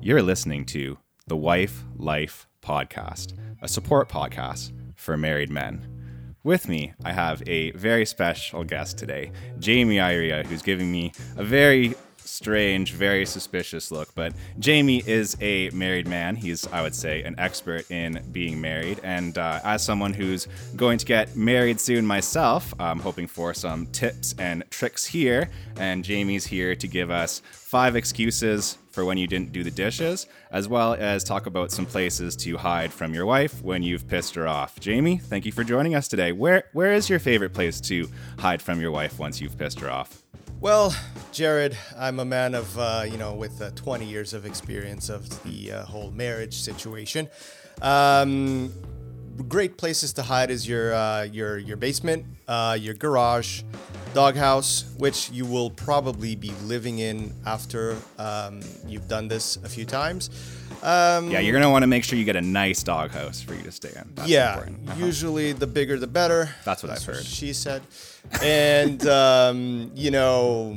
You're listening to the Wife Life Podcast, a support podcast for married men. With me, I have a very special guest today, Jamie Iria, who's giving me a very strange, very suspicious look. But Jamie is a married man. He's, I would say, an expert in being married. And uh, as someone who's going to get married soon myself, I'm hoping for some tips and tricks here. And Jamie's here to give us five excuses for when you didn't do the dishes, as well as talk about some places to hide from your wife when you've pissed her off. Jamie, thank you for joining us today. Where where is your favorite place to hide from your wife once you've pissed her off? Well, Jared, I'm a man of, uh, you know, with uh, 20 years of experience of the uh, whole marriage situation. Um, great places to hide is your uh, your your basement, uh, your garage, doghouse, which you will probably be living in after um, you've done this a few times. Um, Yeah, you're gonna want to make sure you get a nice doghouse for you to stay in. That's yeah. Uh-huh. usually the bigger the better. That's what I've heard. She said, and um, you know,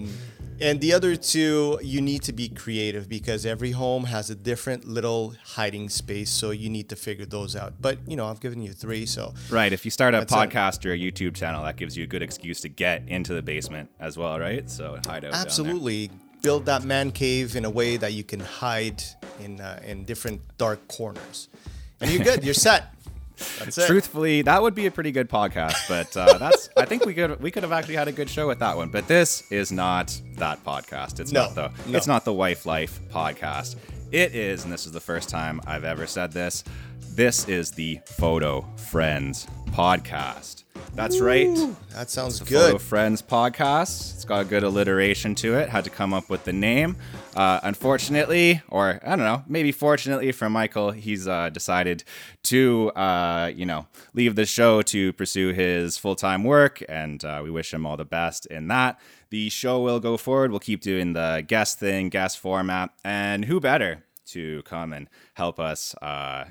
and the other two, you need to be creative because every home has a different little hiding space, so you need to figure those out. But you know, I've given you three, so Right. If you start a it. podcast or a YouTube channel, that gives you a good excuse to get into the basement as well, right? So hide out. absolutely build that man cave in a way that you can hide in uh, in different dark corners, and you're good. You're set. That's it. Truthfully, that would be a pretty good podcast, but uh, that's. I think we could we could have actually had a good show with that one. But this is not that podcast. It's No, not the no. it's not the Wife Life podcast. It is, and this is the first time I've ever said this. This is the Photo Friends podcast. That's right. That sounds Photo good. Friends podcast. It's got a good alliteration to it. Had to come up with the name. Uh, unfortunately, or I don't know, maybe fortunately for Michael, he's uh, decided to, uh, you know, leave the show to pursue his full time work, and uh, we wish him all the best in that. The show will go forward. We'll keep doing the guest thing, guest format, and who better to come and help us uh,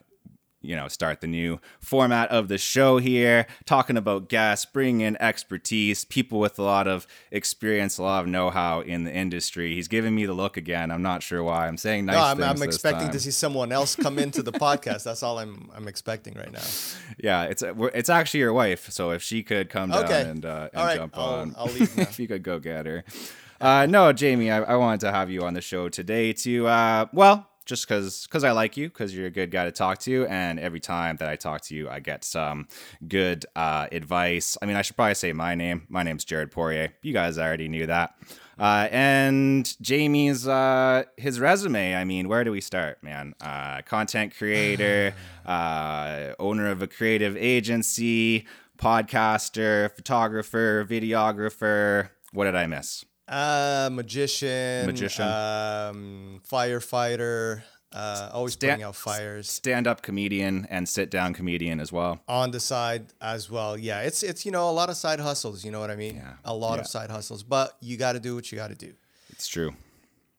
you know, start the new format of the show here, talking about guests, bringing in expertise, people with a lot of experience, a lot of know-how in the industry. He's giving me the look again. I'm not sure why. I'm saying nice No, I'm, I'm expecting time. to see someone else come into the podcast. That's all I'm I'm expecting right now. Yeah, it's it's actually your wife. So if she could come down Okay. and, uh, and right, jump I'll- on, I'll leave now. if you could go get her. Uh, no, Jamie, I, I wanted to have you on the show today to uh, well, just because because I like you, because you're a good guy to talk to, and every time that I talk to you, I get some good uh, advice. I mean, I should probably say my name. My name's Jared Poirier. You guys already knew that. Uh, and Jamie's uh, his resume. I mean, where do we start, man? Uh, content creator, uh, owner of a creative agency, podcaster, photographer, videographer. What did I miss? Uh, magician, Magician. um, firefighter, uh, always Stan- putting out fires Stand-up comedian and sit-down comedian as well. on the side as well. Yeah, it's it's you know a lot of side hustles. You know what I mean? Yeah. A lot Yeah. of side hustles, but you got to do what you got to do. It's true.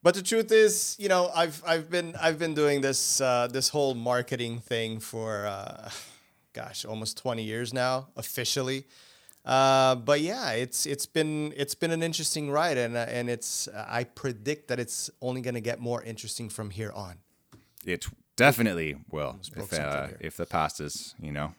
But the truth is, you know, I've I've been I've been doing this uh, this whole marketing thing for, uh, gosh, almost twenty years now officially. Uh, but yeah, it's it's been it's been an interesting ride, and uh, and it's I predict that it's only going to get more interesting from here on. It definitely will. If, uh, if the past is, you know,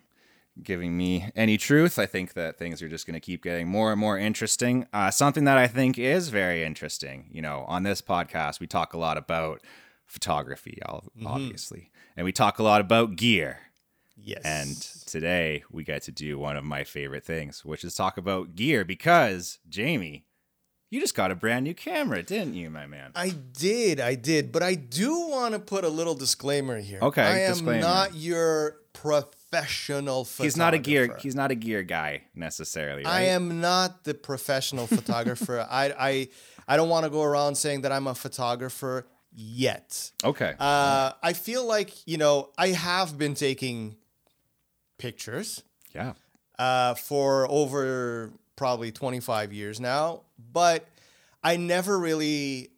giving me any truth, I think that things are just going to keep getting more and more interesting. Uh, something that I think is very interesting, you know, on this podcast, we talk a lot about photography, Mm-hmm. obviously, and we talk a lot about gear. Yes, And today we get to do one of my favorite things, which is talk about gear because, Jamie, you just got a brand new camera, didn't you, my man? I did, I did, but I do want to put a little disclaimer here. Okay, I am disclaimer. not your professional photographer. He's not a gear. He's not a gear guy necessarily. Right? I am not the professional photographer. I, I, I don't want to go around saying that I'm a photographer yet. Okay. Uh, I feel like, you know, I have been taking pictures yeah. uh, for over probably 25 years now, but I never really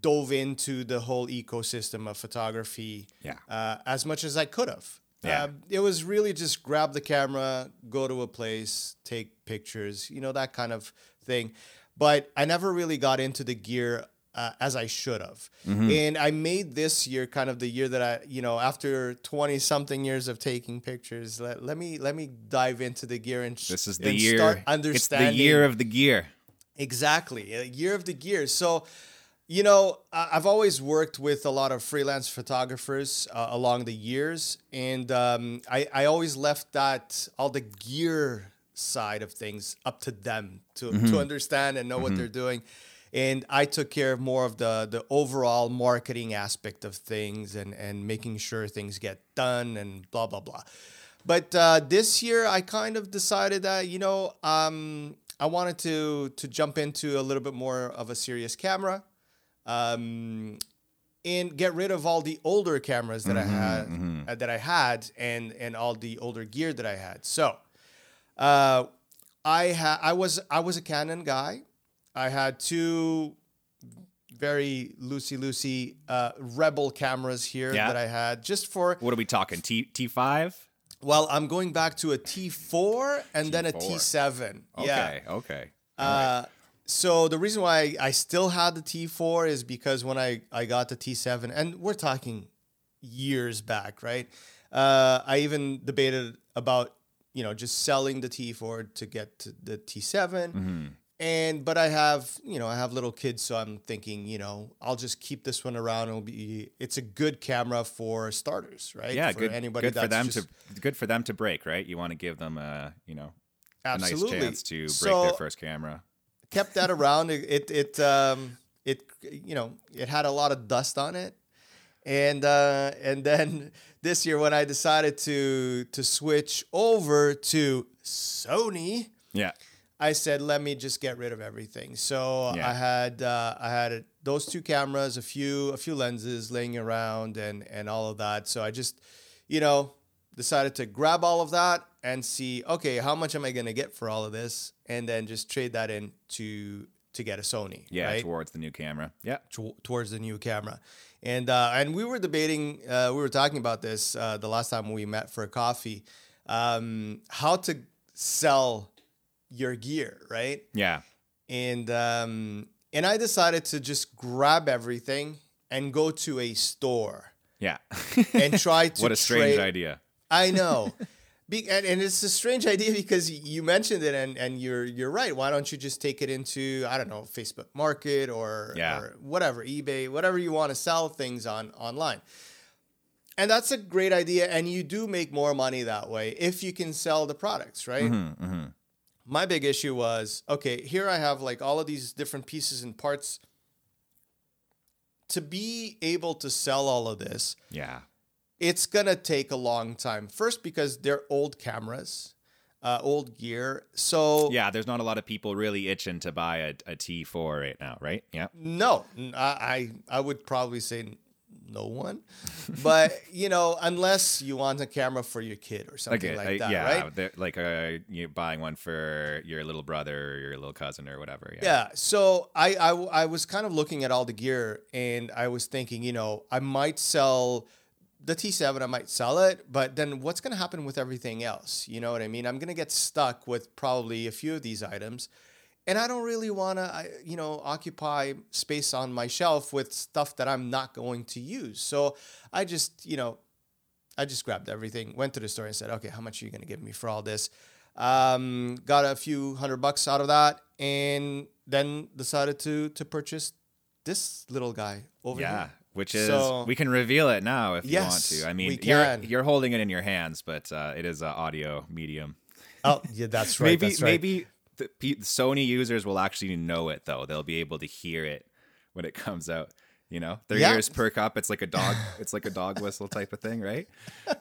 dove into the whole ecosystem of photography Yeah. uh, as much as I could have. Yeah. Uh, it was really just grab the camera, go to a place, take pictures, you know, that kind of thing. But I never really got into the gear uh, as I should have. Mm-hmm. And I made this year kind of the year that I, you know, after 20 something years of taking pictures, let, let me let me dive into the gear and This is the year. start It's the year of the gear. Exactly, a year of the gear. So, you know, I've always worked with a lot of freelance photographers uh, along the years, and um, I, I always left that all the gear side of things up to them to, to understand and know what they're doing. And I took care of more of the the overall marketing aspect of things and and making sure things get done and blah blah blah. But uh, this year, I kind of decided that you know um, I wanted to to jump into a little bit more of a serious camera, um, and get rid of all the older cameras that I had uh, that I had and and all the older gear that I had. So, uh, I ha- I was I was a Canon guy. I had two very loosey loosey uh, Rebel cameras here Yeah. that I had just for What are we talking? T T five. well, I'm going back to a T4 and then a T4. T7. Yeah. Okay. Okay. Uh, so the reason why I, still had the T4 is because when I, I got the T7, and we're talking years back, right? Uh, I even debated about you know just selling the T4 to get to the T7. And but I have you know I have little kids, so I'm thinking you know I'll just keep this one around. It'll be it's a good camera for starters, right? Yeah. for good. anybody good for them just- to. Good for them to break. Right. You want to give them a you know a nice Absolutely. chance to break So- their first camera. kept that around. It it it, um, it you know it had a lot of dust on it, and uh, and then this year when I decided to to switch over to Sony, Yeah. I said let me just get rid of everything. So Yeah. I had uh, I had those two cameras, a few a few lenses laying around, and and all of that. So I just you know decided to grab all of that and see okay how much am I gonna get for all of this, and then just trade that in to to get a Sony. Yeah. right? Towards the new camera. Yeah. t- towards the new camera. And uh, and we were debating, uh, we were talking about this uh, the last time we met for a coffee, um, how to sell your gear, right? Yeah. And um, and I decided to just grab everything and go to a store Yeah. and try to. what a strange trade- idea. I know. Be, and, and it's a strange idea because you mentioned it and, and you're you're right. Why don't you just take it into I don't know Facebook Market or, Yeah. or whatever eBay, whatever you want to sell things on online. And that's a great idea, and you do make more money that way if you can sell the products, right? Mm-hmm, My big issue was okay. Here I have like all of these different pieces and parts. To be able to sell all of this, Yeah. it's gonna take a long time. First, because they're old cameras, uh, old gear. So Yeah. There's not a lot of people really itching to buy a, a T4 right now, right? Yeah. no, I I would probably say no one. but you know, unless you want a camera for your kid or something Okay, like I- that, yeah, right? like uh, you buying one for your little brother or your little cousin or whatever. Yeah, Yeah. So I, I I was kind of looking at all the gear and I was thinking, you know, I might sell the T7, I might sell it, but then what's going to happen with everything else? You know what I mean? I'm going to get stuck with probably a few of these items. And I don't really want to, you know, occupy space on my shelf with stuff that I'm not going to use. So I just, you know, I just grabbed everything, went to the store and said, okay, how much are you going to give me for all this? Um, got a few hundred bucks out of that, and then decided to to purchase this little guy over yeah. here. Which is So- we can reveal it now if you want Yes, to. I mean, you're you're holding it in your hands, but uh, it is an audio medium. Oh, yeah, that's right. maybe that's right. maybe the P- Sony users will actually know it though. They'll be able to hear it when it comes out. You know, their Yeah. ears perk up. It's like a dog. it's like a dog whistle type of thing, right?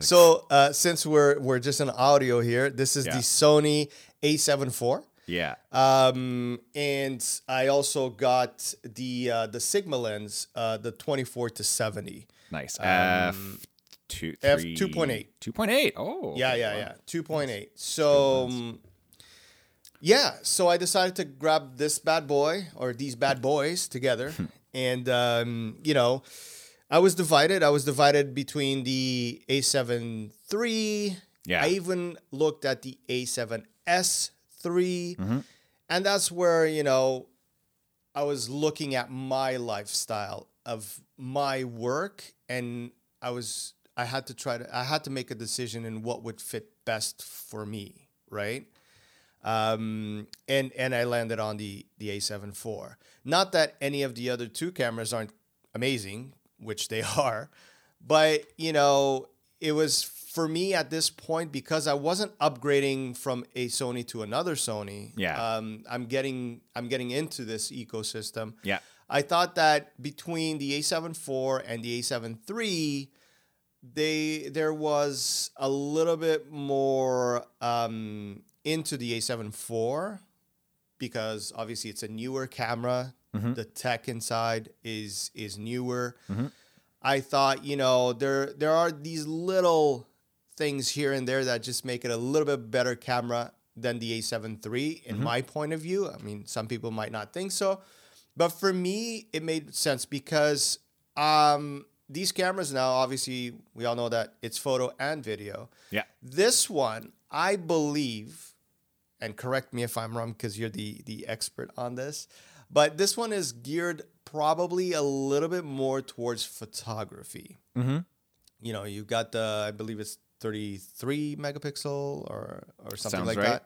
So uh, since we're we're just in audio here, this is Yeah. the Sony A7 IV. Yeah. Um, and I also got the uh, the Sigma lens, uh, the 24 to 70. Nice. F two F three 2.8. Two point eight. Oh. Yeah, yeah, yeah. 2.8. So, um, yeah, so I decided to grab this bad boy or these bad boys together. and, um, you know, I was divided. I was divided between the A7 III. Yeah. I even looked at the A7S III. Mm-hmm. And that's where, you know, I was looking at my lifestyle of my work and I was I had to try to I had to make a decision in what would fit best for me, right? Um, and and I landed on the the A7 IV. Not that any of the other two cameras aren't amazing, which they are, but you know, it was for me at this point because I wasn't upgrading from a Sony to another Sony. Yeah. Um, I'm getting I'm getting into this ecosystem. Yeah. I thought that between the A7 IV and the A7 III, they there was a little bit more um, into the A7 IV because obviously it's a newer camera. Mm-hmm. The tech inside is is newer. Mm-hmm. I thought, you know, there there are these little things here and there that just make it a little bit better camera than the A7 III in mm-hmm. my point of view. I mean, some people might not think so, but for me, it made sense because um, these cameras now, obviously, we all know that it's photo and video. Yeah. This one, I believe, and correct me if I'm wrong because you're the the expert on this, but this one is geared probably a little bit more towards photography. Mm-hmm. You know, you've got the I believe it's 33 megapixel or or something Sounds like right.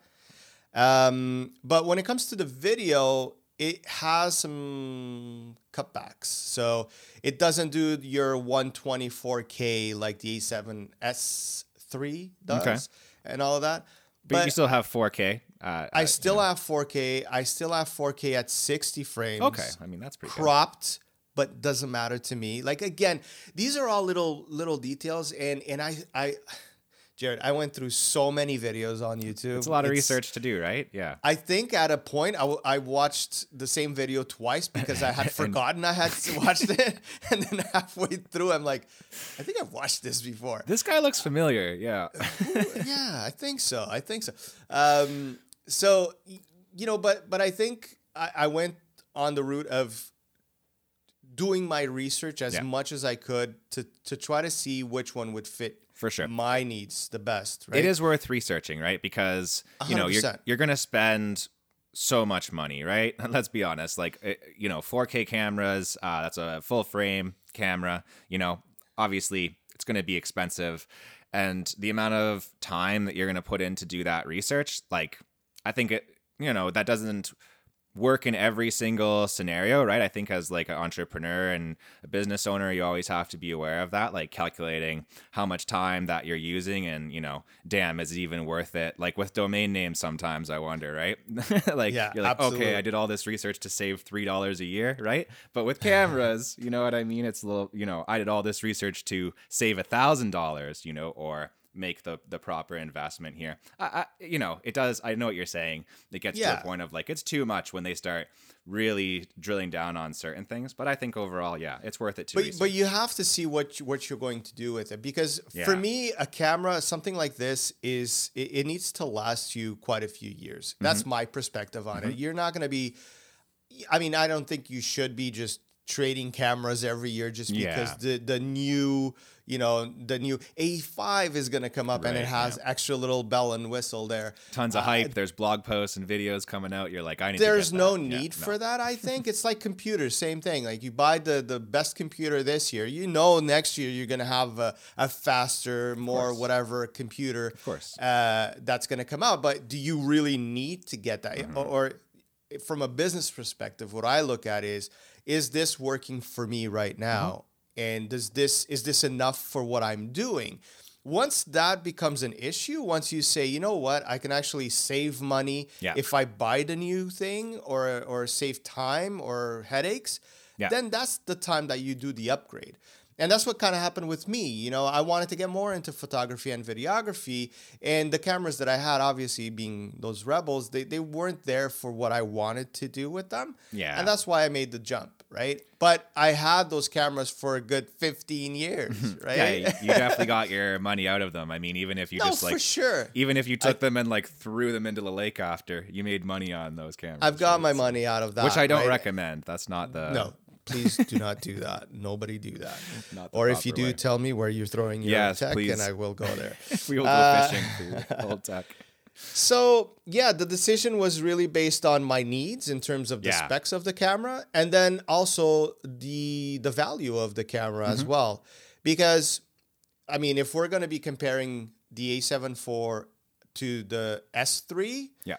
that. Um, but when it comes to the video, it has some cutbacks. So it doesn't do your 124K like the A7S3 does Okay. and all of that. But, you still have 4K. Uh, I uh, still have 4K. I still have 4K at 60 frames. okay. I mean, that's pretty good. Cropped, but doesn't matter to me. Like again, these are all little little details, and and I I, Jared, I went through so many videos on YouTube. It's a lot of research to do, right? Yeah. I think at a point I, w- I watched the same video twice because I had forgotten I had watched it, and then halfway through I'm like, I think I've watched this before. This guy looks familiar. Yeah. yeah, I think so. I think so. Um, so you know, but but I think I, I went on the route of doing my research as Yeah. much as I could to to try to see which one would fit For sure. my needs the best. Right? It is worth researching, right? Because you know you're you're gonna spend so much money, right? Let's be honest. Like uh, you know, 4K cameras. Uh, that's a full frame camera. You know, obviously it's gonna be expensive, and the amount of time that you're gonna put in to do that research, like I think it, you know, that doesn't work in every single scenario, right? I think as like an entrepreneur and a business owner, you always have to be aware of that, like calculating how much time that you're using and, you know, damn, is it even worth it? Like with domain names sometimes I wonder, right? like Yeah, you're like, absolutely. okay, I did all this research to save $3 a year, right? But with cameras, you know what I mean? It's a little, you know, I did all this research to save a thousand dollars, you know, or make the the proper investment here. I, I you know, it does I know what you're saying. It gets to Yeah. a point of like it's too much when they start really drilling down on certain things. But I think overall, yeah, it's worth it to But, research. but you have to see what you, what you're going to do with it because for me a camera something like this is it, it needs to last you quite a few years that's Mm-hmm. my perspective on it you're not going to be i mean i don't think you should be just trading cameras every year just because Yeah. the the new you know the new a5 is going to come up and it Right, has extra little bell and whistle there Tons of hype. There's blog posts and videos coming out. You're like, I need. there's to get no that. Yeah, need for that i think it's like computers same thing like you buy the the best computer this year you know next year you're going to have a, a faster more whatever computer of course. uh, that's going to come out but do you really need to get that Mm-hmm. or, or from a business perspective what i look at is is this working for me right now Mm-hmm. and does this is this enough for what i'm doing once that becomes an issue once you say you know what i can actually save money Yeah. if i buy the new thing or or save time or headaches Yeah. then that's the time that you do the upgrade and that's what kind of happened with me you know i wanted to get more into photography and videography and the cameras that i had obviously being those rebels they, they weren't there for what i wanted to do with them Yeah. and that's why i made the jump right but i had those cameras for a good 15 years right Yeah, you, definitely got your money out of them. I mean, even if you no just for sure even if you took them and like threw them into the lake after, you made money on those cameras. i've got right? my money out of that which I don't right? recommend. That's not the no please do not do that nobody do that Not or if you do way. tell me where you're throwing your Yes, tech please. and i will go there we will go Uh, fishing for old tech. So yeah, the decision was really based on my needs in terms of the Yeah. specs of the camera, and then also the the value of the camera as mm-hmm. well. Because, I mean, if we're going to be comparing the A7 IV to the S3, Yeah.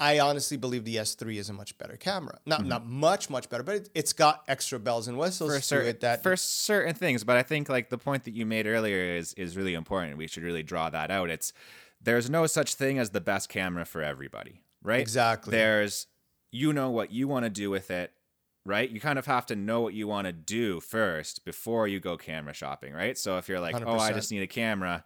I honestly believe the S3 is a much better camera. Not mm-hmm. not much much better, but it, it's got extra bells and whistles for to certain it that for certain things but i think like the point that you made earlier is is really important we should really draw that out it's there's no such thing as the best camera for everybody right Exactly. there's you know what you want to do with it right you kind of have to know what you want to do first before you go camera shopping right so if you're like oh i just need a camera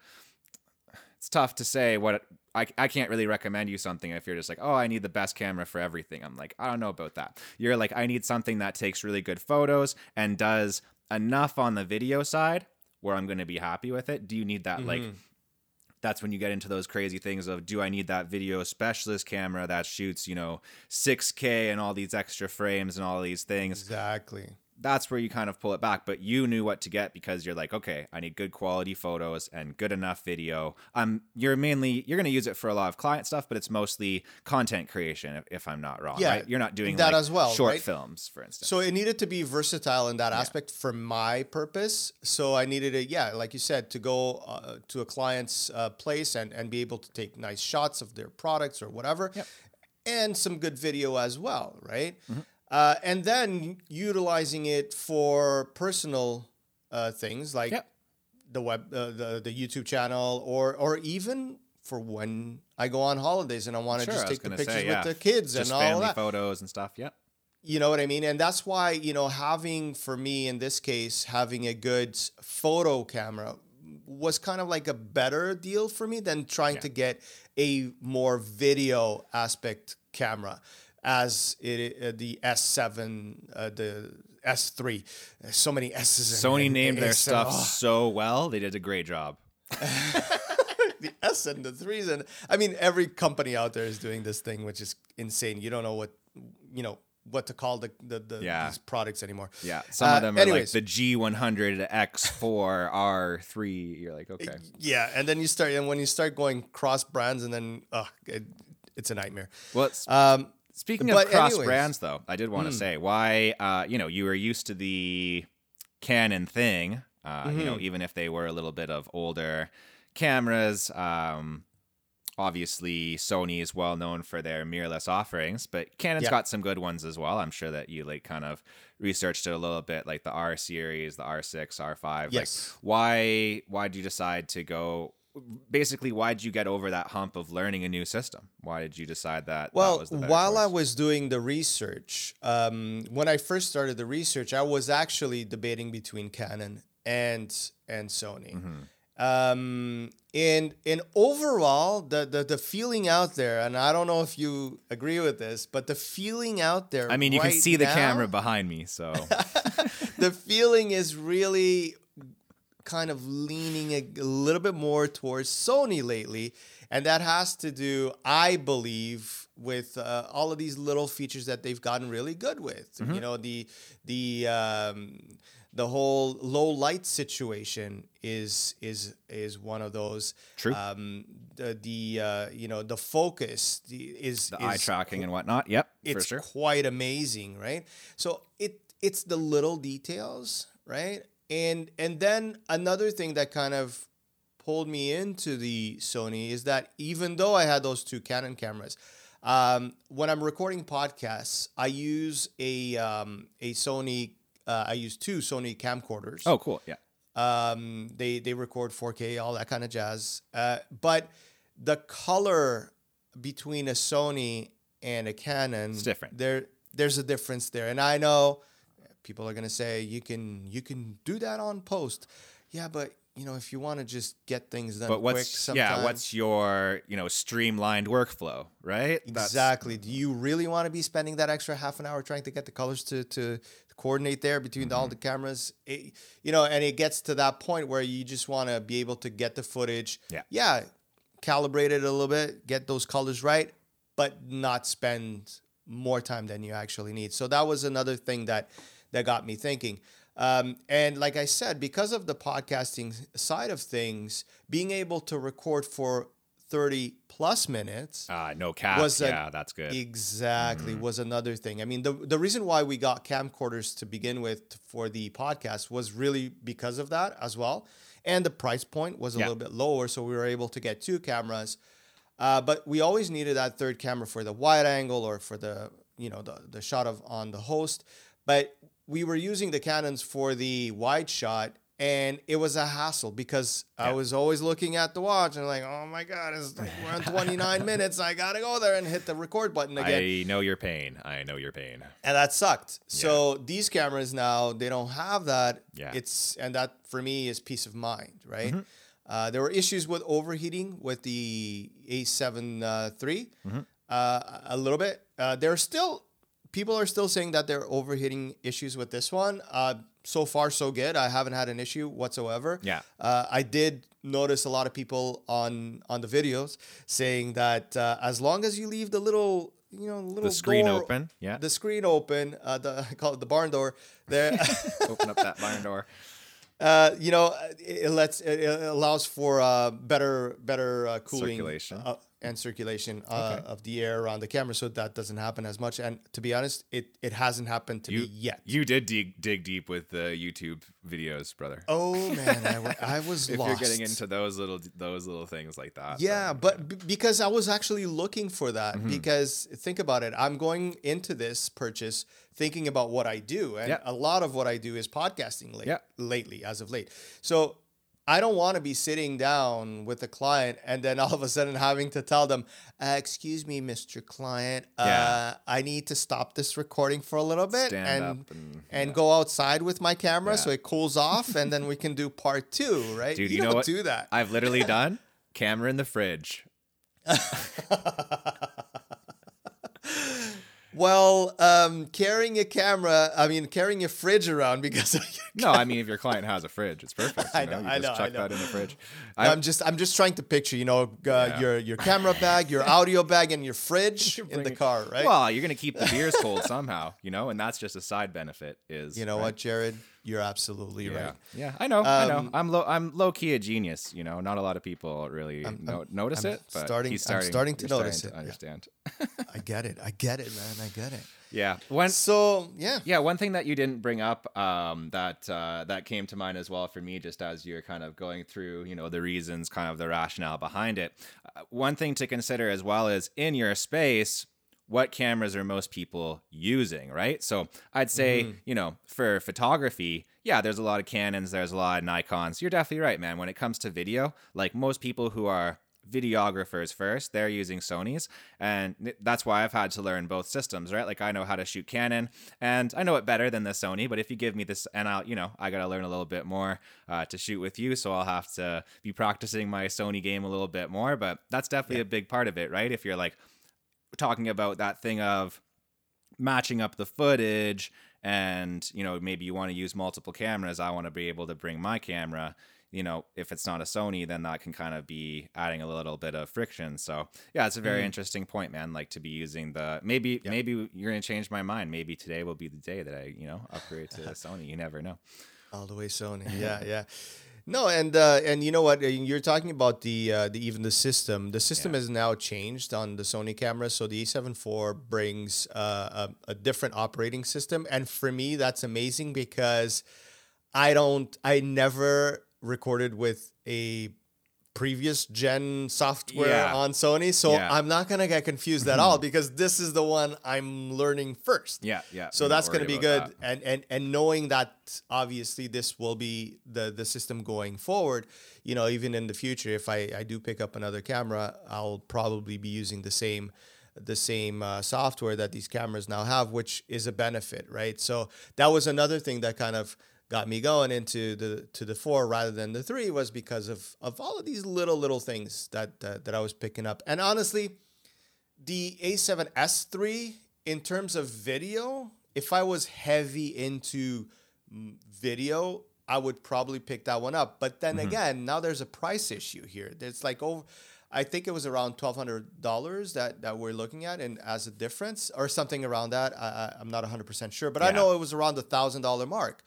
it's tough to say what I, I can't really recommend you something if you're just like, oh, I need the best camera for everything. I'm like, I don't know about that. You're like, I need something that takes really good photos and does enough on the video side where I'm going to be happy with it. Do you need that? Like, mm-hmm. That's when you get into those crazy things of do I need that video specialist camera that shoots, you know, 6K and all these extra frames and all these things? exactly. That's where you kind of pull it back. But you knew what to get because you're like, okay, I need good quality photos and good enough video. Um, you're mainly you're gonna use it for a lot of client stuff, but it's mostly content creation, if, if I'm not wrong. Yeah, right? you're not doing that like, as well, short right? films, for instance. So it needed to be versatile in that aspect for my purpose. So I needed it, yeah, like you said, to go uh, to a client's uh, place and, and be able to take nice shots of their products or whatever, and some good video as well, right? Mm-hmm. Uh, and then utilizing it for personal uh, things like Yep. the web, uh, the the YouTube channel, or or even for when I go on holidays and I want to Sure, just take the pictures say, yeah. with the kids Just and all family that. photos and stuff. Yep. You know what I mean? And that's why, you know, having for me in this case, having a good photo camera was kind of like a better deal for me than trying Yeah. to get a more video aspect camera as it uh, the S7 uh, the S3 There's so many S's Sony and named their and- stuff oh, so well; they did a great job. the S and the threes and I mean every company out there is doing this thing which is insane you don't know what you know what to call the the, the Yeah. these products anymore Yeah, some Uh, of them are anyways. like the G100 X4 R3. You're like, okay, Yeah, and then you start, and when you start going cross brands, and then uh, it, it's a nightmare. well, Um, Speaking of cross anyways. Brands, though, I did want to say why, uh, you know, you were used to the Canon thing, uh, you know, Mm-hmm. even if they were a little bit of older cameras. Um, obviously, Sony is well known for their mirrorless offerings, but Canon's Yeah. got some good ones as well. I'm sure that you like kind of researched it a little bit, like the R series, the R6, R5. Yes. Like, why? Why did you decide to go? Basically, why did you get over that hump of learning a new system? Why did you decide that? well, that was the better while I was doing the research, um, when I first started the research, I was actually debating between Canon and and Sony. Mm-hmm. Um, and and overall, the, the the feeling out there, and I don't know if you agree with this, but the feeling out there. I mean, you can right see the camera behind me, so the feeling is really kind of leaning a, a little bit more towards Sony lately, and that has to do, I believe, with uh, all of these little features that they've gotten really good with. Mm-hmm. You know, the the um, the whole low light situation is is is one of those. True. Um, the the uh, you know the focus the, is the eye is tracking and whatnot. Yep, it's sure. quite amazing, right? So it it's the little details, right? And and then another thing that kind of pulled me into the Sony is that even though I had those two Canon cameras, um, when I'm recording podcasts, I use a um, a Sony. Uh, I use two Sony camcorders. Oh, cool. Yeah. Um, they they record 4K, all that kind of jazz. Uh, but the color between a Sony and a Canon, It's different. There there's a difference there, and I know people are gonna say you can you can do that on post. Yeah, but you know if you want to just get things done But quick, what's yeah? What's your you know streamlined workflow, right? That's- Exactly. Do you really want to be spending that extra half an hour trying to get the colors to to coordinate there between all the Mm-hmm. cameras? It- you know, and it gets to that point where you just want to be able to get the footage. Yeah. Yeah. Calibrate it a little bit, get those colors right, but not spend more time than you actually need. So that was another thing that that got me thinking. Um, and like I said, because of the podcasting side of things, being able to record for 30 plus minutes Uh, no cap. Was yeah, that's good. exactly was another thing. I mean, the the reason why we got camcorders to begin with for the podcast was really because of that as well, and the price point was a Yeah. little bit lower, so we were able to get two cameras. Uh, but we always needed that third camera for the wide angle or for the you know the the shot of on the host. But we were using the Canons for the wide shot, and it was a hassle because I was always looking at the watch and like, oh my god, it's like we're on 29 minutes. I gotta go there and hit the record button again I know your pain. I know your pain. and that sucked. So these cameras now they don't have that. Yeah. It's and that for me is peace of mind, right? Mm-hmm. Uh, there were issues with overheating with the A7 uh, III, Mm-hmm. uh, a little bit. Uh, there are still people are still saying that there are overheating issues with this one. Uh, so far, so good. I haven't had an issue whatsoever. Yeah. Uh, I did notice a lot of people on on the videos saying that uh, as long as you leave the little you know little The screen door- open. Yeah. the screen open, uh, the I call it the barn door. There, Open up that barn door. uh, you know, it, it lets it, it allows for uh, better better uh, cooling Circulation. And circulation uh, of the air around the camera, so that doesn't happen as much. And to be honest, it it hasn't happened to You me yet. You did dig, dig deep with the YouTube videos, brother. oh man, I, was if lost. you're getting into those little those little things like that. Yeah, then, but b- because I was actually looking for that. Mm-hmm. Because think about it, I'm going into this purchase thinking about what I do, and Yeah. a lot of what I do is podcasting late, Yeah. lately, as of late. So I don't want to be sitting down with a client and then all of a sudden having to tell them, uh, "Excuse me, Mr. Client, uh, Yeah. I need to stop this recording for a little bit Stand and and- and go outside with my camera Yeah. so it cools off, and then we can do part two, right? Dude, you, you know don't what? do that. I've literally done camera in the fridge. Well, um, carrying a camera, I mean, carrying a fridge around because No, I mean if your client has a fridge, it's perfect. You I know, know, you I just know, I chuck know. that in the fridge. I, I, am just, I'm just trying to picture, you know, uh, Yeah. your your camera bag, your audio bag, and your fridge in the car, right? Well, you're gonna keep the beers cold somehow, you know, and that's just a side benefit. Is you know right? what, Jared, you're absolutely Yeah, right. yeah, I know, I know. Um, I'm low, I'm low key a genius. You know, not a lot of people really I'm- no, I'm- notice I'm it, but starting- he's I'm starting, starting to notice starting it, to yeah. understand. I get it. I get it, man. I get it. Yeah, when So yeah, Yeah, one thing that you didn't bring up um, that uh, that came to mind as well for me, just as you're kind of going through, you know, the reasons, kind of the rationale behind it. Uh, one thing to consider as well is in your space, what cameras are most people using, right? So I'd say, you know, for photography, yeah, there's a lot of Canons, there's a lot of Nikons. You're definitely right, man. When it comes to video, like most people who are videographers first they're using sonys and that's why i've had to learn both systems right like i know how to shoot canon and i know it better than the sony but if you give me this and i'll you know i gotta learn a little bit more uh, to shoot with you so i'll have to be practicing my sony game a little bit more but that's definitely a big part of it right if you're like talking about that thing of matching up the footage and you know maybe you want to use multiple cameras i want to be able to bring my camera you know if it's not a sony then that can kind of be adding a little bit of friction. So yeah it's a very mm. interesting point man like to be using the maybe maybe you're gonna change my mind. Maybe today will be the day that i you know upgrade to sony. You never know. All the way Sony. Yeah, yeah. No, and uh, and you know what? You're talking about the uh, the even the system. The system Yeah. has now changed on the Sony camera. So the A7 IV brings uh, a, a different operating system, and for me, that's amazing because I don't, I never recorded with a previous gen software Yeah. on Sony, so Yeah. I'm not gonna get confused at all because this is the one I'm learning first. yeah yeah So that's going to be good, and and and knowing that obviously this will be the the system going forward. You know, even in the future, if I I do pick up another camera, I'll probably be using the same the same uh, software that these cameras now have, which is a benefit, right? So that was another thing that kind of got me going into the to the four rather than the three was because of of all of these little little things that that, that I was picking up, and honestly the A7S3 in terms of video, if I was heavy into video, I would probably pick that one up. But then mm-hmm. again, now there's a price issue here. It's like over I think it was around twelve hundred dollars that, that we're looking at, and as a difference or something around that. I, I'm not hundred percent sure, but I know it was around the thousand dollar mark.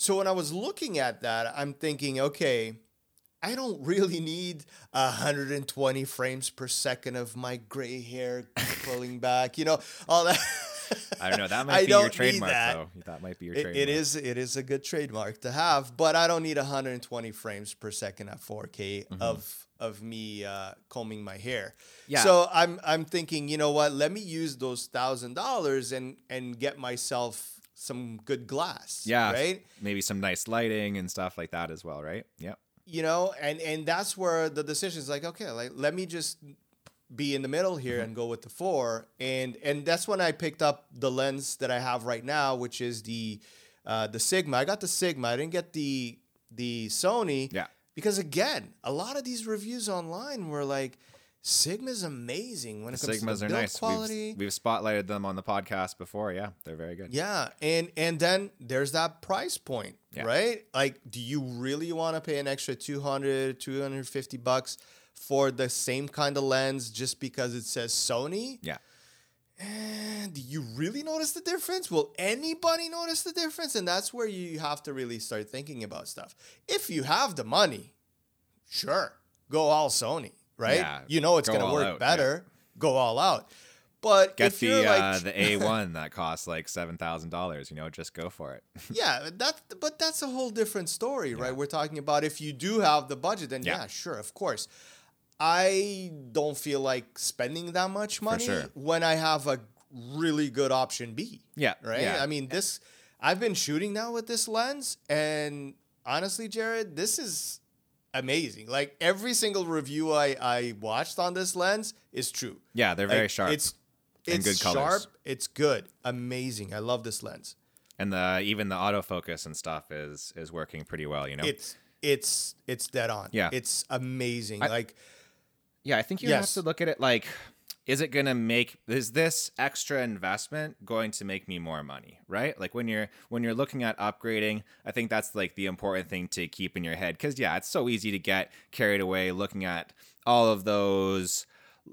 So when I was looking at that, I'm thinking, okay, I don't really need 120 frames per second of my gray hair pulling back, you know, all that. I don't know. That might be your trademark, that. though. That might be your it, trademark. It is. It is a good trademark to have, but I don't need 120 frames per second at 4K mm-hmm. of of me uh, combing my hair. Yeah. So I'm I'm thinking, you know what? Let me use those thousand dollars and and get myself some good glass. Yeah. Right. Maybe some nice lighting and stuff like that as well. Right. Yep. You know, and and that's where the decision is like, okay, like let me just be in the middle here mm-hmm. and go with the four, and and that's when I picked up the lens that I have right now, which is the uh, the Sigma. I got the Sigma. I didn't get the the Sony. Yeah. Because again, a lot of these reviews online were like, Sigma's amazing when it comes Sigmas to build are nice. quality. We've, we've, spotlighted them on the podcast before. Yeah, they're very good. Yeah, and and then there's that price point, yeah. right? Like, do you really want to pay an extra 200, 250 bucks for the same kind of lens just because it says Sony? Yeah. And do you really notice the difference? Will anybody notice the difference? And that's where you have to really start thinking about stuff. If you have the money, sure, go all Sony, right? Yeah, you know it's going to work out, better. Yeah. Go all out. But get the like, uh, the A one that costs like seven thousand dollars. You know, just go for it. yeah, that but that's a whole different story, right? We're talking about if you do have the budget, then yeah, yeah sure, of course. I don't feel like spending that much money sure. when I have a really good option B. Yeah. Right? Yeah. I mean, this I've been shooting now with this lens and honestly, Jared, this is amazing. Like every single review I I watched on this lens is true. Yeah, they're very sharp. It's it's good sharp, colors. it's good. Amazing. I love this lens. And the even the autofocus and stuff is is working pretty well, you know. It's it's it's dead on. Yeah. It's amazing. I, like yeah, I think you yes. have to look at it like is it going to make is this extra investment going to make me more money right? Like when you're when you're looking at upgrading i think that's like the important thing to keep in your head because yeah it's so easy to get carried away looking at all of those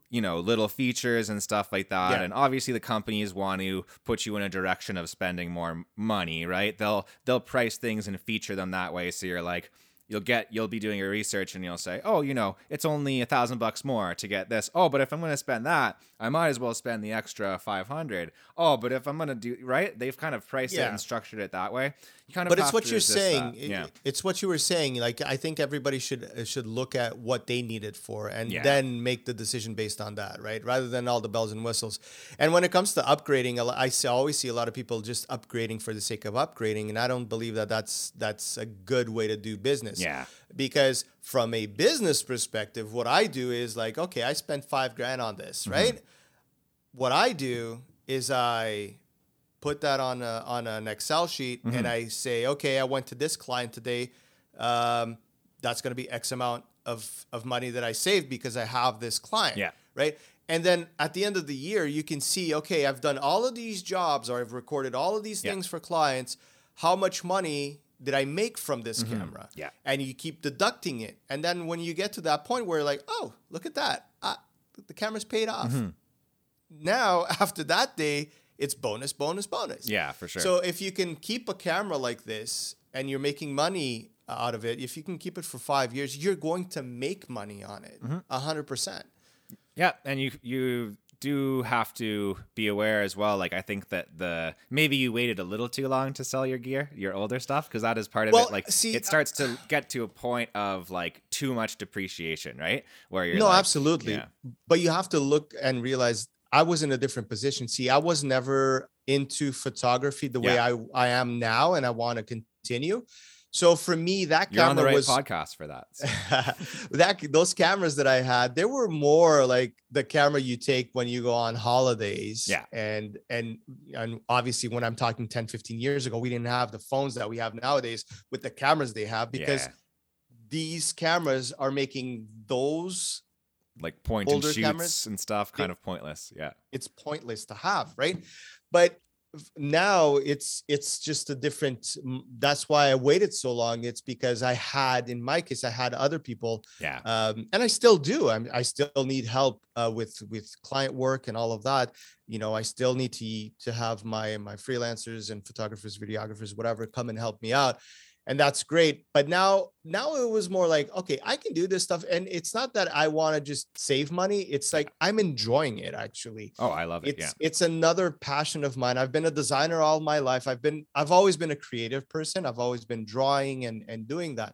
you know little features and stuff like that. Yeah. and obviously the companies want to put you in a direction of spending more money right? They'll they'll price things and feature them that way. So you're like you'll get you'll be doing your research and you'll say oh you know it's only a thousand bucks more to get this. Oh but if i'm going to spend that i might as well spend the extra 500 oh but if i'm going to do right? They've kind of priced yeah. it and structured it that way. You kind of but it's what you're saying. that. yeah. it's what you were saying. Like i think everybody should uh, should look at what they need it for and yeah. then make the decision based on that right? Rather than all the bells and whistles. And when it comes to upgrading i always see a lot of people just upgrading for the sake of upgrading and i don't believe that that's that's a good way to do business. Yeah because from a business perspective what i do is like okay i spent five grand on this mm-hmm. right what i do is i put that on a, on an Excel sheet, mm-hmm. and I say, okay, I went to this client today. Um, that's going to be X amount of of money that I saved because I have this client. Yeah. Right. And then at the end of the year, you can see, okay, I've done all of these jobs, or I've recorded all of these yeah. things for clients. How much money did I make from this mm-hmm. camera? Yeah. And you keep deducting it, and then when you get to that point where like, oh, look at that, uh, the camera's paid off. Mm-hmm. Now after that day it's bonus, bonus, bonus. Yeah, for sure. So if you can keep a camera like this and you're making money out of it, if you can keep it for five years, you're going to make money on it, mm-hmm. a hundred percent. Yeah, and you you do have to be aware as well. Like I think that the maybe you waited a little too long to sell your gear, your older stuff, because that is part of well, it. Like see, it starts uh, to get to a point of like too much depreciation, right? Where you're no, like, absolutely. Yeah. But you have to look and realize I was in a different position. See, I was never into photography the yeah. way I, I am now, and I want to continue. So for me, that You're camera on the right was podcast for that. So. that those cameras that I had, they were more like the camera you take when you go on holidays. Yeah. And and and obviously when I'm talking 10, 15 years ago, we didn't have the phones that we have nowadays with the cameras they have because yeah. these cameras are making those like point and shoots cameras, and stuff kind it, of pointless yeah it's pointless to have right but now it's it's just a different that's why i waited so long it's because i had in my case i had other people yeah. um, and i still do I'm, i still need help uh, with with client work and all of that you know i still need to to have my my freelancers and photographers videographers whatever come and help me out and that's great. But now, now it was more like, okay, I can do this stuff, and it's not that I want to just save money. It's like I'm enjoying it actually. Oh, I love it. It's yeah. it's another passion of mine. I've been a designer all my life. I've been I've always been a creative person. I've always been drawing and and doing that.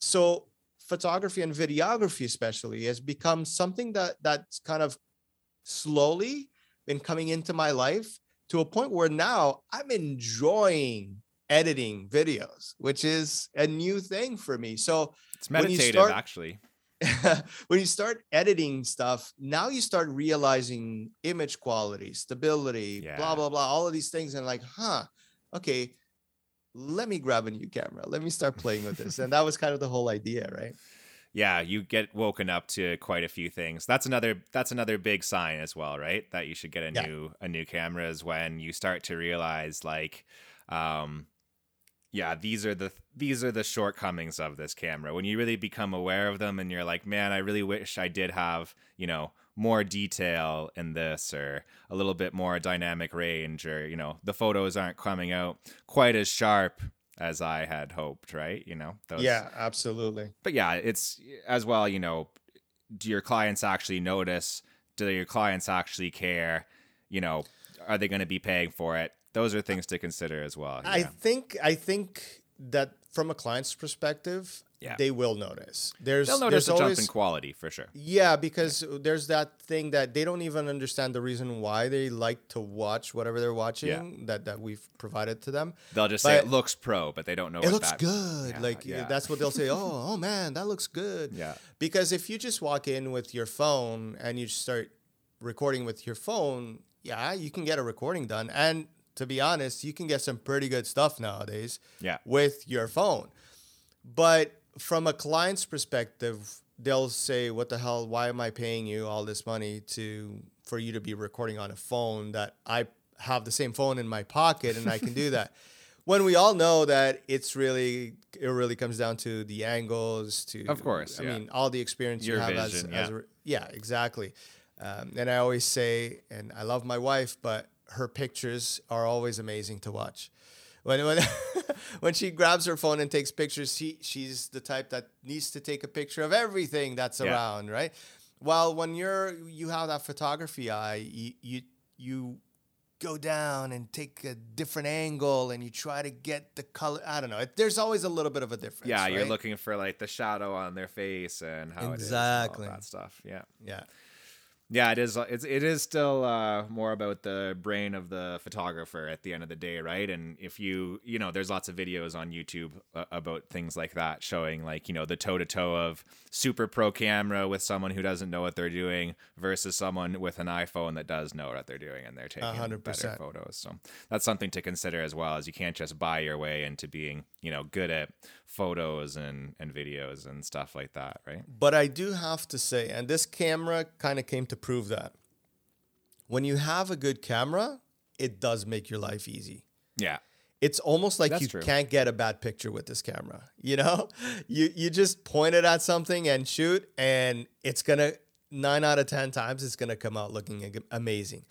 So photography and videography especially has become something that that's kind of slowly been coming into my life to a point where now I'm enjoying editing videos, which is a new thing for me. So It's when meditative, start- actually. when you start editing stuff, now you start realizing image quality, stability, Yeah. blah, blah, blah, all of these things. And like, huh, okay, let me grab a new camera. Let me start playing with this. And that was kind of the whole idea, right? Yeah, you get woken up to quite a few things. That's another that's another big sign as well, right? That you should get a Yeah. new a new camera is when you start to realize like um yeah, these are the these are the shortcomings of this camera. When you really become aware of them and you're like, "Man, I really wish I did have, you know, more detail in this or a little bit more dynamic range or, you know, the photos aren't coming out quite as sharp as I had hoped, right? You know, those Yeah, absolutely. but yeah, it's as well, you know, do your clients actually notice? Do your clients actually care? You know, are they going to be paying for it? Those are things to consider as well. I think I think that from a client's perspective, Yeah. they will notice. There's They'll notice there's a jump always in quality for sure. Yeah, because there's that thing that they don't even understand the reason why they like to watch whatever they're watching that that we've provided to them. They'll just say it looks pro, but they don't know It looks that good. Yeah, like yeah. that's what they'll say. Oh, oh man, that looks good. Yeah. Because if you just walk in with your phone and you start recording with your phone, yeah, you can get a recording done. And to be honest, you can get some pretty good stuff nowadays Yeah. with your phone. But from a client's perspective, they'll say, "What the hell? Why am I paying you all this money to for you to be recording on a phone that I have the same phone in my pocket and I can do that?" when we all know that it's really it really comes down to the angles to Of course, I yeah. mean all the experience Your you have as, vision, as yeah. a, yeah exactly um, and I always say and I love my wife but her pictures are always amazing to watch when when when she grabs her phone and takes pictures she she's the type that needs to take a picture of everything that's Yeah. around right while when you're you have that photography eye you you, you go down and take a different angle and you try to get the color i don't know It- there's always a little bit of a difference Yeah, you're looking for like the shadow on their face and how Exactly. it is, all that stuff. Yeah. yeah Yeah, it is. It's it is still uh, more about the brain of the photographer at the end of the day, right? And if you you know, there's lots of videos on YouTube uh, about things like that, showing like you know the toe to toe of super pro camera with someone who doesn't know what they're doing versus someone with an iPhone that does know what they're doing and they're taking hundred better photos. So that's something to consider as well. As you can't just buy your way into being you know good at photos and and videos and stuff like that, right? but i do have to say and this camera kind of came to prove that when you have a good camera it does make your life easy Yeah. it's almost like That's you true. can't get a bad picture with this camera. You know, you you just point it at something and shoot, and it's gonna nine out of ten times it's gonna come out looking amazing.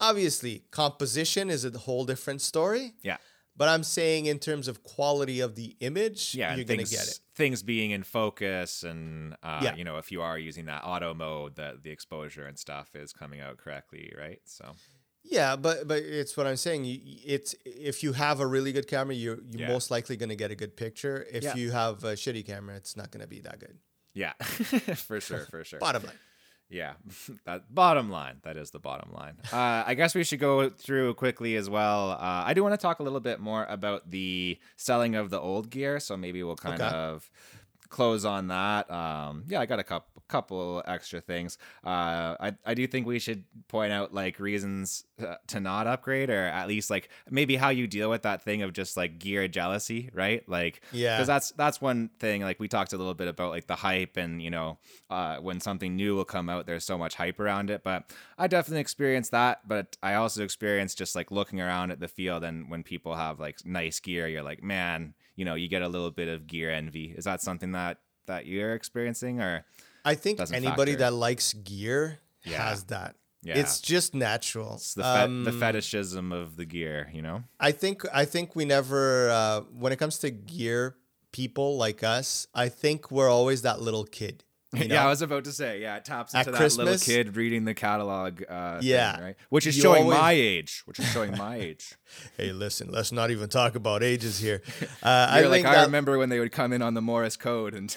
Obviously, composition is a whole different story. Yeah. But I'm saying in terms of quality of the image, yeah, you're and gonna get it. Things being in focus, and uh, Yeah. you know, if you are using that auto mode, that the exposure and stuff is coming out correctly, right? So Yeah, but but it's what I'm saying. It's if you have a really good camera, you're you're Yeah. most likely gonna get a good picture. If Yeah. you have a shitty camera, it's not gonna be that good. yeah, for sure, for sure. Bottom line. Yeah, that bottom line. That is the bottom line. Uh, I guess we should go through quickly as well. Uh, I do want to talk a little bit more about the selling of the old gear, so maybe we'll kind Okay. of close on that. Um, yeah, I got a couple couple extra things. Uh, I I do think we should point out like reasons uh, to not upgrade, or at least like maybe how you deal with that thing of just like gear jealousy, right? Like Yeah. because that's that's one thing. Like we talked a little bit about like the hype, and you know, uh, when something new will come out, there's so much hype around it. But I definitely experienced that. But I also experienced just like looking around at the field, and when people have like nice gear, you're like, man, you know, you get a little bit of gear envy. Is that something that that you're experiencing, or I think anybody factor. that likes gear Yeah. has that. Yeah. It's just natural. it's the fe- Um, the fetishism of the gear? You know? I think I think we never uh, when it comes to gear people like us, I think we're always that little kid. You know? Yeah, I was about to say. Yeah, it taps At into that little kid reading the catalog. Uh, thing, Yeah. right. Which is You showing always- my age. Which is showing my age. hey, listen, let's not even talk about ages here. Uh, I like think I that- remember when they would come in on the Morse code and.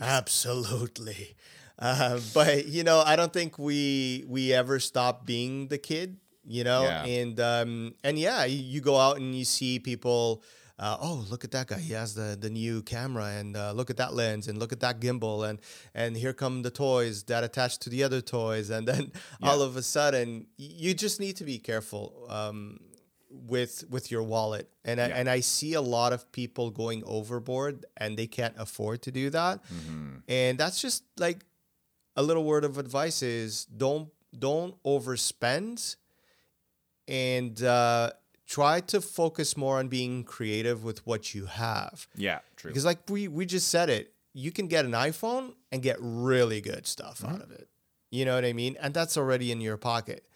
Absolutely. Uh, but you know, I don't think we we ever stop being the kid. You know, Yeah. and um, and yeah, you go out and you see people. Uh, oh, look at that guy! He has the the new camera, and uh, look at that lens, and look at that gimbal, and and here come the toys that attach to the other toys, and then all of a sudden, you just need to be careful. Um, with with your wallet and I, Yeah. and I see a lot of people going overboard and they can't afford to do that and that's just like a little word of advice is don't don't overspend and uh, try to focus more on being creative with what you have. Yeah, true. because like we we just said it you can get an iphone and get really good stuff out of it. You know what i mean? And that's already in your pocket.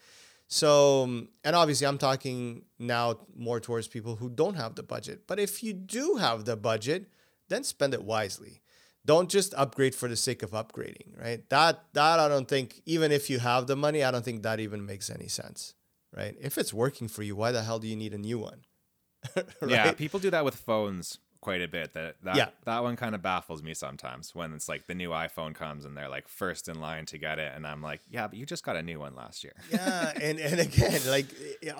So um, and obviously i'm talking now more towards people who don't have the budget. But if you do have the budget then spend it wisely. Don't just upgrade for the sake of upgrading right? That that i don't think even if you have the money i don't think that even makes any sense right? If it's working for you why the hell do you need a new one? Yeah, right? people do that with phones quite a bit. That that Yeah. that one kind of baffles me sometimes when it's like the new iPhone comes and they're like first in line to get it, and I'm like, yeah, but you just got a new one last year. yeah and and again like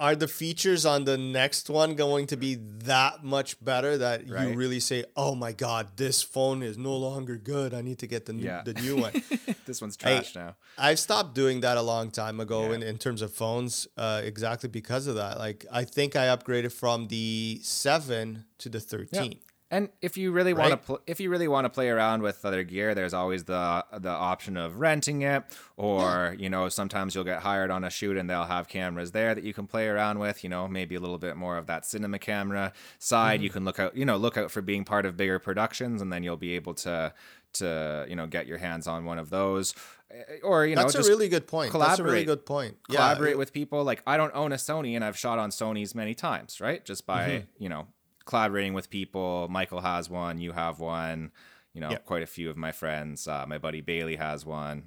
are the features on the next one going to be that much better that you really say oh my god this phone is no longer good i need to get the new, Yeah. the new one this one's trash now. i've stopped doing that a long time ago Yeah. in, in terms of phones uh, exactly because of that like i think i upgraded from the 7 to the 13 And if you really want Right? to, pl- if you really want to play around with other gear, there's always the the option of renting it, or you know, sometimes you'll get hired on a shoot and they'll have cameras there that you can play around with. You know, maybe a little bit more of that cinema camera side. Mm-hmm. You can look out, you know, look out for being part of bigger productions, and then you'll be able to to you know get your hands on one of those, Eh, or you know, that's a really good point that's a really good point yeah collaborate with people. Like I don't own a Sony, and I've shot on Sony's many times, right? Just by Mm-hmm. you know collaborating with people. Michael has one, you have one. You know, Yeah. quite a few of my friends. Uh, my buddy Bailey has one.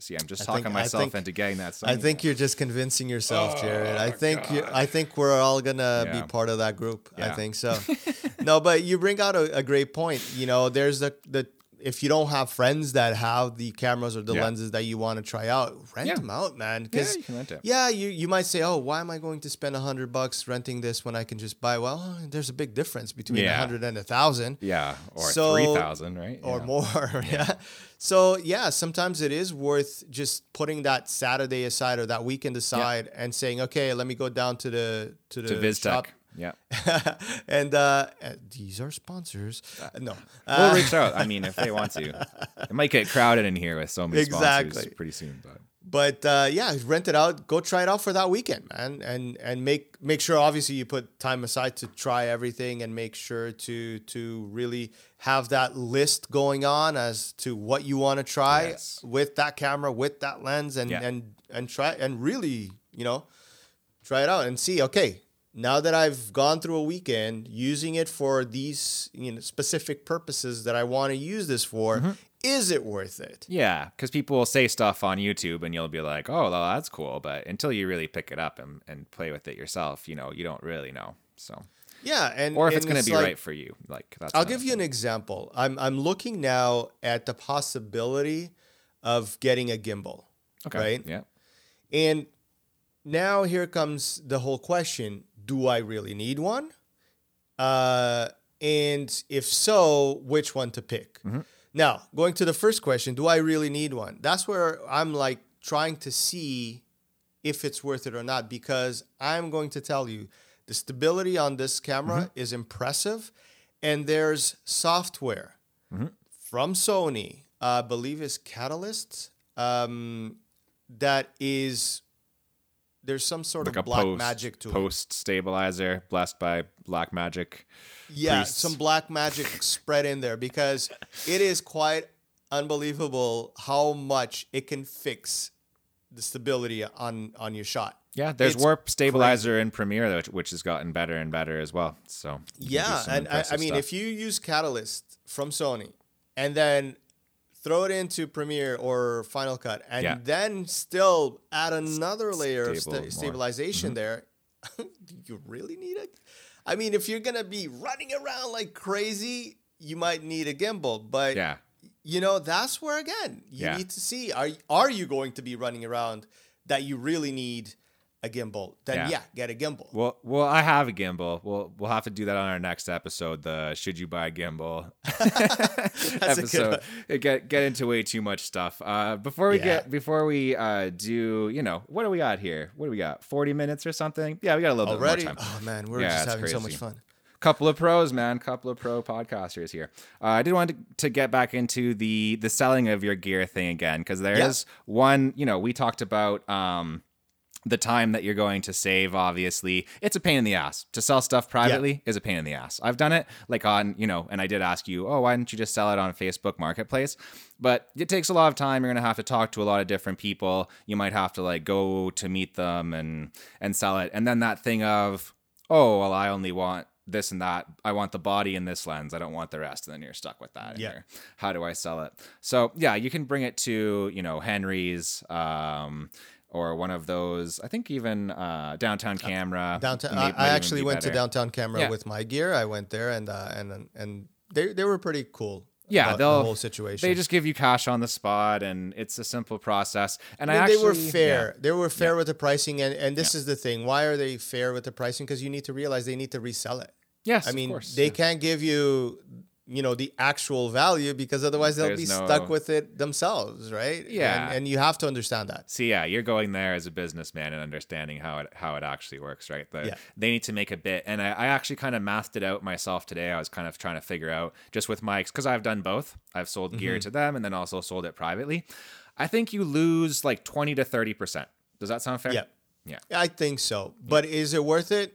See, I'm just I talking think- myself think- into getting that. Sony I think you're just convincing yourself, Jared. I think you, I think we're all gonna Oh, Yeah. be part of that group. I think so. no, but you bring out a, a great point. You know, there's the the if you don't have friends that have the cameras or the Yeah. lenses that you want to try out, rent Yeah. them out, man. Yeah, Because you can rent it. yeah, you you might say, oh, why am I going to spend a hundred bucks renting this when I can just buy? Well, there's a big difference between a Yeah. hundred and a thousand Yeah, or So- three thousand, right? or more. Yeah. So yeah, sometimes it is worth just putting that Saturday aside or that weekend aside and saying, okay, let me go down to the to the to shop. Yeah, and uh, uh, these are sponsors. no, we'll Uh, reach out. I mean, if they want to, it might get crowded in here with so many sponsors Exactly. pretty soon. But but uh, yeah, rent it out. Go try it out for that weekend, man, and and make make sure obviously you put time aside to try everything and make sure to to really have that list going on as to what you want to try Yes. with that camera, with that lens, and Yeah. and and try and really you know try it out and see. Okay, now that I've gone through a weekend using it for these you know specific purposes that I want to use this for, Mm-hmm. is it worth it? Yeah, because people will say stuff on YouTube and you'll be like, oh, well, that's cool. But until you really pick it up and, and play with it yourself, you know, you don't really know. So, Yeah, and or if and it's going to be like- right for you, like that's. I'll give you an example. I'm I'm looking now at the possibility of getting a gimbal, okay. right? Yeah. And now here comes the whole question: Do I really need one? Uh, and if so, which one to pick? Now, going to the first question: Do I really need one? That's where I'm like trying to see if it's worth it or not because I'm going to tell you the stability on this camera is impressive, and there's software from Sony, uh, I believe is Catalyst, um, that is there's some sort Like of black post, magic to it. post stabilizer blessed by black magic. Yeah, priests. some black magic spread in there because it is quite unbelievable how much it can fix the stability on on your shot. Yeah, there's It's warp stabilizer in Premiere which has gotten better and better as well. So you can do Yeah, and I, I mean, stuff. if you use Catalyst from Sony and then throw it into Premiere or Final Cut, and Yeah. then still add another layer of stable more. Mm-hmm. stabilization there, do you really need it? I mean, if you're gonna be running around like crazy, you might need a gimbal, but yeah, you know that's where again you Yeah. need to see are are you going to be running around that you really need a gimbal? Then Yeah. yeah, get a gimbal. well, well, I have a gimbal. We'll we'll have to do that on our next episode. The should you buy a gimbal That's a good episode. one. Get get into way too much stuff. Uh, before we Yeah. get before we uh do, you know, what do we got here? What do we got? Forty minutes or something? Yeah, we got a little Already? bit more time. Oh man, we're Yeah, just having so much fun. couple of pros, man. Couple of pro podcasters here. Uh, I did want to, to get back into the the selling of your gear thing again because there is Yeah. one. You know, we talked about um, the time that you're going to save. Obviously, it's a pain in the ass to sell stuff privately. Is a pain in the ass. I've done it like on you know, and I did ask you, oh, why didn't you just sell it on Facebook Marketplace? But it takes a lot of time. You're gonna have to talk to a lot of different people. You might have to like go to meet them and and sell it, and then that thing of oh well i only want this and that i want the body in this lens i don't want the rest and then you're stuck with that Yeah. how do i sell it so yeah you can bring it to you know henry's um or one of those i think even uh downtown camera Downtown. may- I, actually be went to downtown camera Yeah. with my gear. I went there and uh, and and they they were pretty cool. yeah the whole situation. they just give you cash on the spot and it's a simple process and i, I actually they were yeah. fair. They were fair with the pricing, and and this is the thing. Why are they fair with the pricing? Because you need to realize they need to resell it. yes I of mean, course, they yeah. can't give you, you know, the actual value because otherwise they'll be no- stuck with it themselves, right? Yeah. and, and you have to understand that. see yeah, you're going there as a businessman and understanding how it how it actually works, right? The, Yeah. They need to make a bit, and I, I actually kind of mathed it out myself today. I was kind of trying to figure out just with Mike's because I've done both. I've sold Mm-hmm. gear to them and then also sold it privately. I think you lose like twenty to thirty percent. Does that sound fair? Yeah. Yeah. I think so. But is it worth it?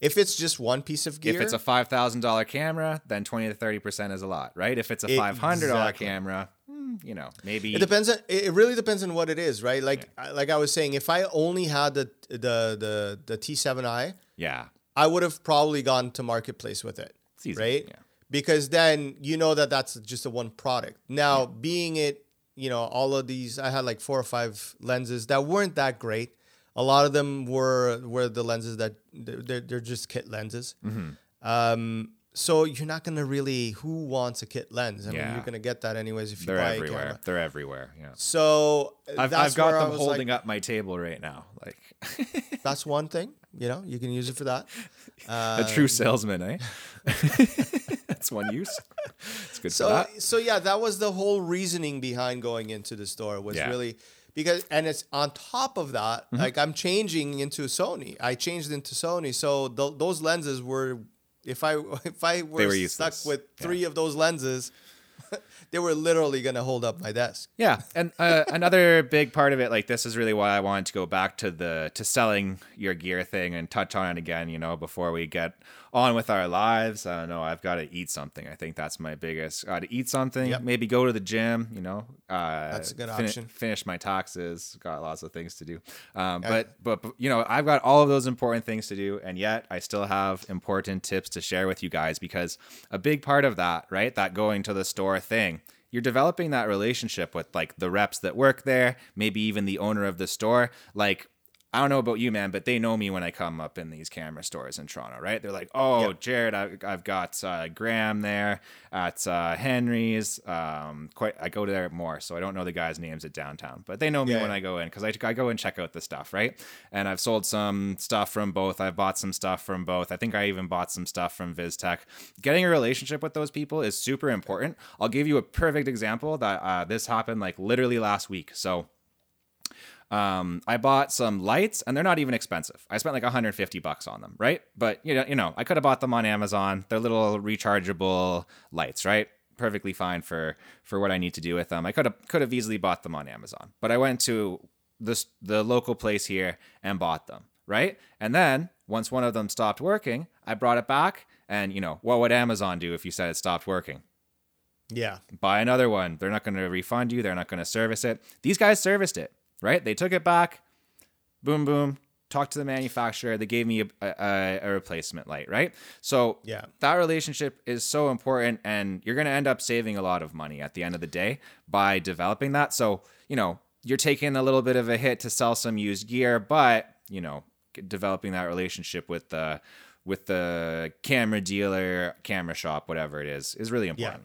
If it's just one piece of gear, If it's a five thousand dollar camera, then twenty to thirty percent is a lot, right? If it's a five hundred dollar Exactly. camera, hmm, you know, maybe It depends on. It really depends on what it is, right? Like, I- like I was saying, if I only had the the the the T7i, yeah, I would have probably gone to marketplace with it, It's easy, right? yeah. Because then you know that that's just a one product. Now, being it, you know, all of these, I had like four or five lenses that weren't that great. A lot of them were were the lenses that they're, they're just kit lenses. Mm-hmm. Um, so you're not gonna really. Who wants a kit lens? I mean, Yeah. you're gonna get that anyways if you they're buy a everywhere. camera. They're everywhere. Yeah. So I've, that's I've got them holding like, up my table right now, like That's one thing. You know, you can use it for that. a true salesman, eh? That's one use. It's good for So that. so yeah, that was the whole reasoning behind going into the store was Yeah. Really because and it's on top of that, like I'm changing into Sony. I changed into Sony, so th- those lenses were if I if I were, were stuck with Yeah. three of those lenses, they were literally gonna hold up my desk. Yeah, and uh, another big part of it, like this, is really why I wanted to go back to the to selling your gear thing and touch on it again. You know, before we get on with our lives. I don't know. I've got to eat something. I think that's my biggest. Got to eat something. Yep. Maybe go to the gym. You know, uh, That's a good fin- option. Finish my taxes. Got lots of things to do. Um, but, but but you know, I've got all of those important things to do, and yet I still have important tips to share with you guys because a big part of that, right, that going to the store thing you're developing that relationship with like the reps that work there, maybe even the owner of the store. Like, I don't know about you, man, but they know me when I come up in these camera stores in Toronto, right? They're like, "Oh, Yep. Jared, I've, I've got uh, Graham there at uh, Henry's. Um, quite, I go there more, so I don't know the guys' names at downtown, but they know me Yeah, when yeah. I go in because I, I go and check out the stuff, right? And I've sold some stuff from both. I've bought some stuff from both. I think I even bought some stuff from Vistek. Getting a relationship with those people is super important. I'll give you a perfect example that uh, this happened like literally last week. So um, I bought some lights, and they're not even expensive. I spent like 150 bucks on them, right? But you know, you know, I could have bought them on Amazon. They're little rechargeable lights, right? Perfectly fine for for what I need to do with them. I could have could have easily bought them on Amazon, but I went to this the local place here and bought them, right? And then once one of them stopped working, I brought it back, and you know, what would Amazon do if you said it stopped working? Yeah. buy another one. They're not going to refund you. They're not going to service it. These guys serviced it, right? They took it back. Boom, boom. talked to the manufacturer. They gave me a, a, a replacement light, right? So Yeah. that relationship is so important, and you're going to end up saving a lot of money at the end of the day by developing that. So you know you're taking a little bit of a hit to sell some used gear, but you know developing that relationship with the with the camera dealer, camera shop, whatever it is, is really important.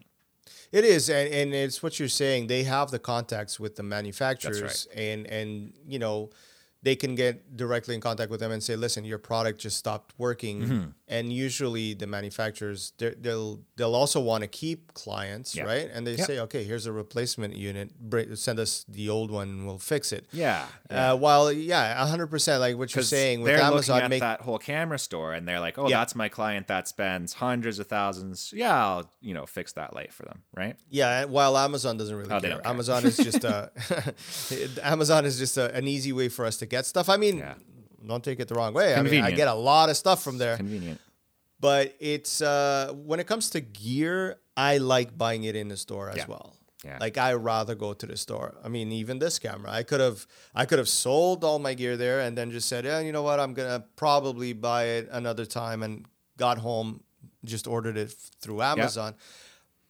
It is, and, and it's what you're saying. They have the contacts with the manufacturers, right. and and you know, they can get directly in contact with them and say, "Listen, your product just stopped working." Mm-hmm. And usually, the manufacturers they'll they'll also want to keep clients, Yeah. right? And they Yeah. say, "Okay, here's a replacement unit. Send us the old one, and we'll fix it." Yeah. Uh, while yeah, hundred percent, like what you're saying with Amazon, looking make that whole camera store and they're like, oh, Yeah. that's my client that spends hundreds of thousands. Yeah, I'll you know fix that light for them, right? Yeah, while Amazon doesn't really Oh, care. care. Amazon is just a Amazon is just a, an easy way for us to get stuff. I mean, Yeah. Don't take it the wrong way. I mean, I get a lot of stuff from there, Convenient. but it's uh, when it comes to gear, I like buying it in the store as Yeah. well. Yeah. Like I rather go to the store. I mean, even this camera, I could have I could have sold all my gear there and then just said, yeah, you know what, I'm gonna probably buy it another time and got home, just ordered it through Amazon.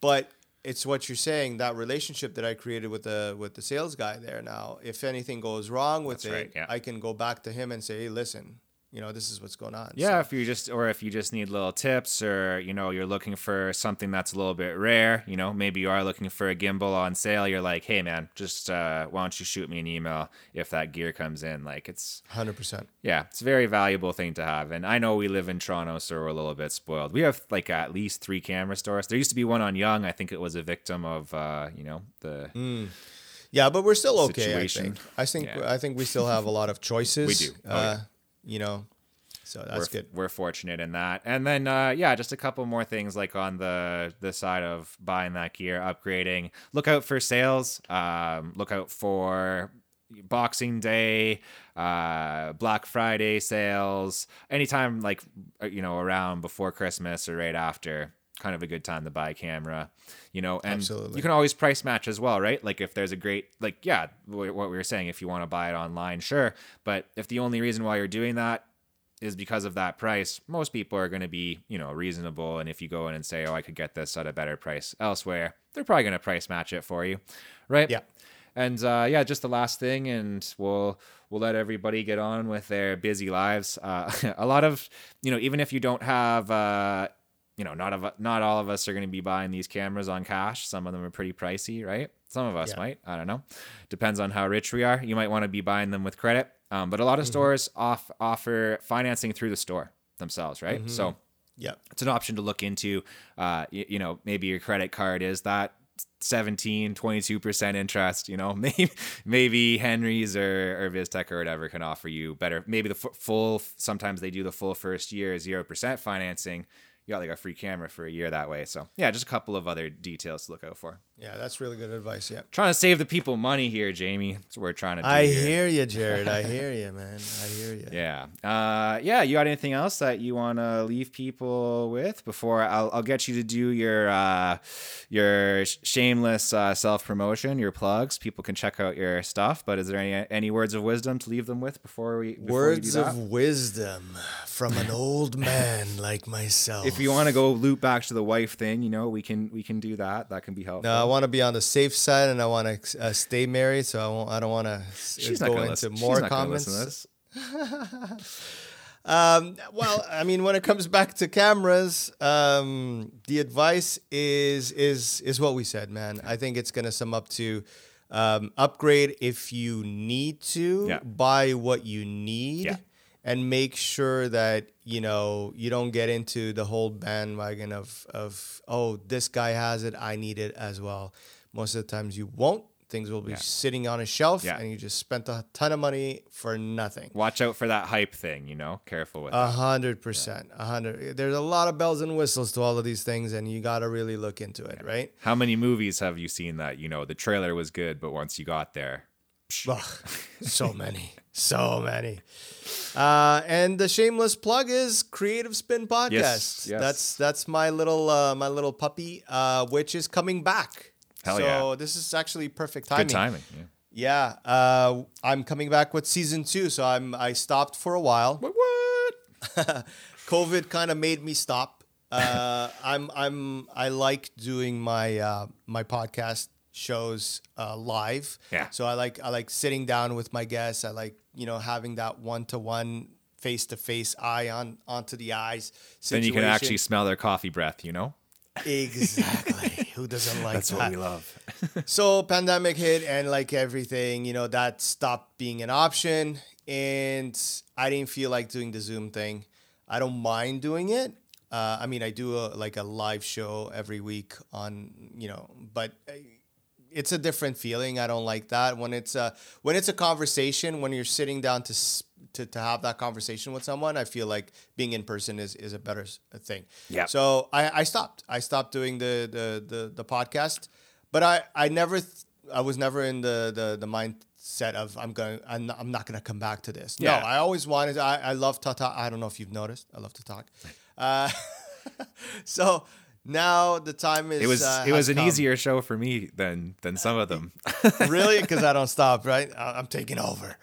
But it's what you're saying that relationship that I created with the with the sales guy there. Now, if anything goes wrong with That's it, right, yeah. I can go back to him and say, hey, listen, you know, this is what's going on. Yeah, if you just or if you just need little tips or you know you're looking for something that's a little bit rare, you know maybe you are looking for a gimbal on sale. You're like, hey man, just uh, why don't you shoot me an email if that gear comes in? Like it's hundred percent. yeah, it's a very valuable thing to have. And I know we live in Toronto, so we're a little bit spoiled. We have like at least three camera stores. There used to be one on Yonge. I think it was a victim of uh, you know the Mm. Yeah, but we're still okay. Situation. I think. I think. Yeah. I think we still have a lot of choices. We do. Oh, uh, yeah. You know, so that's we're, good. We're fortunate in that. And then uh, yeah, just a couple more things like on the the side of buying that gear, upgrading. Look out for sales. Um, look out for Boxing Day, uh, Black Friday sales. Anytime like uh, you know around before Christmas or right after. Kind of a good time to buy a camera, you know, and Absolutely. you can always price match as well, right? Like if there's a great, like yeah, what we were saying, if you want to buy it online, sure, but if the only reason why you're doing that is because of that price, most people are going to be, you know, reasonable. And if you go in and say, oh, I could get this at a better price elsewhere, they're probably going to price match it for you, right? Yeah. And uh, yeah, just the last thing, and we'll we'll let everybody get on with their busy lives. Uh, a lot of, you know, even if you don't have. Uh, you know, not of not all of us are going to be buying these cameras on cash. Some of them are pretty pricey, right? Some of us Yeah. might. I don't know. Depends on how rich we are. You might want to be buying them with credit. Um, but a lot of stores off offer financing through the store themselves, right? So Yeah. it's an option to look into. Uh, you, you know, maybe your credit card is that 17, 22% interest, you know, maybe, maybe Henry's or, or Vistek or whatever can offer you better. Maybe the f- full, sometimes they do the full first year, 0% financing. You got like a free camera for a year that way. So yeah, just a couple of other details to look out for. Yeah, that's really good advice. Yeah. Trying to save the people money here, Jamie. That's what we're trying to do. I here. hear you, Jared. I hear you, man. I hear you. Yeah. Uh, yeah. You got anything else that you want to leave people with before I'll, I'll get you to do your uh, your shameless uh, self promotion, your plugs. People can check out your stuff. But is there any any words of wisdom to leave them with before we before Words we do that? of wisdom from an old man like myself. if you want to go loop back to the wife thing, you know we can we can do that. That can be helpful. No, want to be on the safe side, and I want to uh, stay married. So I won't. I don't want to She's go into listen. more She's comments. Um, well, I mean, when it comes back to cameras, um, the advice is is is what we said, man. I think it's gonna sum up to um, upgrade if you need to, Yeah. buy what you need, Yeah. And make sure that you know you don't get into the whole bandwagon of of oh this guy has it, I need it as well. Most of the times you won't. Things will be Yeah. sitting on a shelf, Yeah. and you just spent a ton of money for nothing. Watch out for that hype thing. You know, careful with A hundred percent, a hundred. There's a lot of bells and whistles to all of these things, and you got to really look into it, right? How many movies have you seen that you know the trailer was good, but once you got there, Ugh, so many, so many. Uh, and the shameless plug is Creative Spin Podcast. Yes, yes. That's that's my little uh, my little puppy, uh, which is coming back. Hell so yeah. this is actually perfect timing. good timing. Yeah. Yeah, uh, I'm coming back with season two. So I'm I stopped for a while. What? What? COVID kind of made me stop. Uh, I'm I'm I like doing my uh, my podcast shows uh, live. Yeah. So I like I like sitting down with my guests. I like you know having that one to one, face to face, eye on onto the eyes. Then you can actually smell their coffee breath. You know. exactly. Who doesn't like That's that? what we love. so pandemic hit and like everything you know that stopped being an option and i didn't feel like doing the zoom thing i don't mind doing it uh, i mean i do a, like a live show every week on you know but uh, it's a different feeling i don't like that when it's a when it's a conversation when you're sitting down to to, to have that conversation with someone i feel like being in person is, is a better thing Yeah. so I, I stopped i stopped doing the the the, the podcast but I, I never, th- I was never in the, the, the mindset of I'm going, I'm not, I'm not going to come back to this. Yeah. No, I always wanted, I, I love to talk. I don't know if you've noticed. I love to talk. Uh, so now the time is, It was uh, it was an come. easier show for me than than some of them. really? Because I don't stop, right? I'm taking over.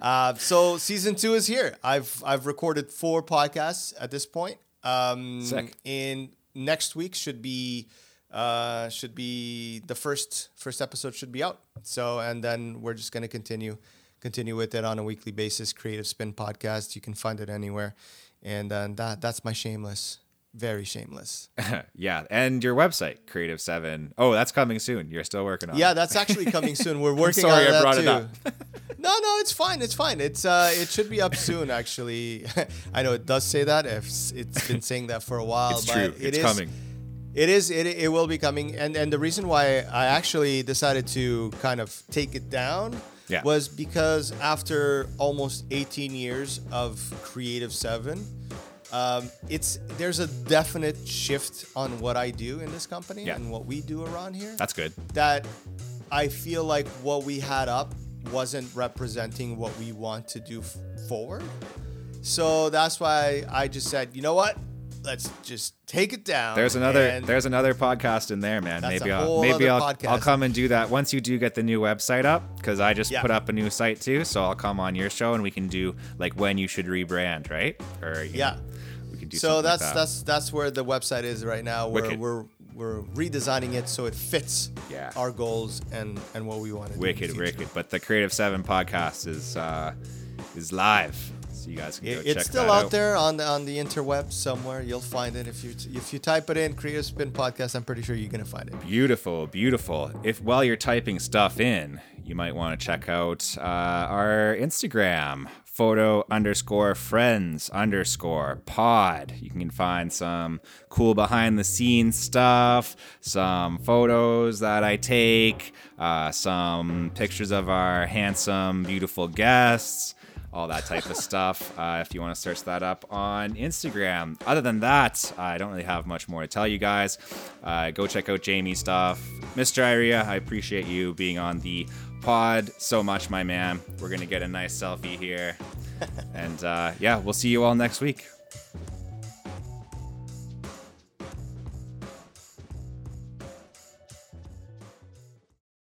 Uh, so season two is here. I've I've recorded four podcasts at this point. Um, Sick. And next week should be uh, should be the first first episode should be out. So and then we're just gonna continue continue with it on a weekly basis. Creative Spin podcast. You can find it anywhere. And then that that's my shameless, very shameless. yeah, and your website, Creative Seven. Oh, that's coming soon. You're still working on. It. Yeah, it. that's actually coming soon. We're working sorry on I that brought too. it up. no, no, it's fine. It's fine. It's uh, it should be up soon. Actually, I know it does say that. If it's been saying that for a while, it's but true. it it's is- coming. It is. It, it will be coming. And and the reason why I actually decided to kind of take it down Yeah. was because after almost 18 years of Creative Seven, um, it's there's a definite shift on what I do in this company Yeah. and what we do around here That's good. that I feel like what we had up wasn't representing what we want to do f- forward. So that's why I just said, you know what? Let's just take it down. There's another there's another podcast in there, man. Maybe I'll maybe I'll, podcast. I'll come and do that once you do get the new website up because I just Yeah. put up a new site too. So I'll come on your show and we can do like when you should rebrand, right? Or Yeah. know, can do So that's like that. that's that's where the website is right now. Where Wicked. we're we're redesigning it so it fits Yeah. our goals and and what we want to do. wicked, wicked. But the Creative Seven podcast is uh is live, so you guys can go It- check it's still that out, there on the on the interweb somewhere. You'll find it if you if you type it in Creative Spin Podcast. I'm pretty sure you're gonna find it. Beautiful, beautiful. If while you're typing stuff in, you might want to check out uh, our Instagram, photo underscore friends underscore pod. You can find some cool behind the scenes stuff, some photos that I take, uh, some pictures of our handsome, beautiful guests all that type of stuff. Uh, if you want to search that up on Instagram. Other than that, I don't really have much more to tell you guys. Uh, go check out Jamie's stuff. Mr. Iria, I appreciate you being on the pod so much, my man. We're going to get a nice selfie here. and uh, yeah, we'll see you all next week.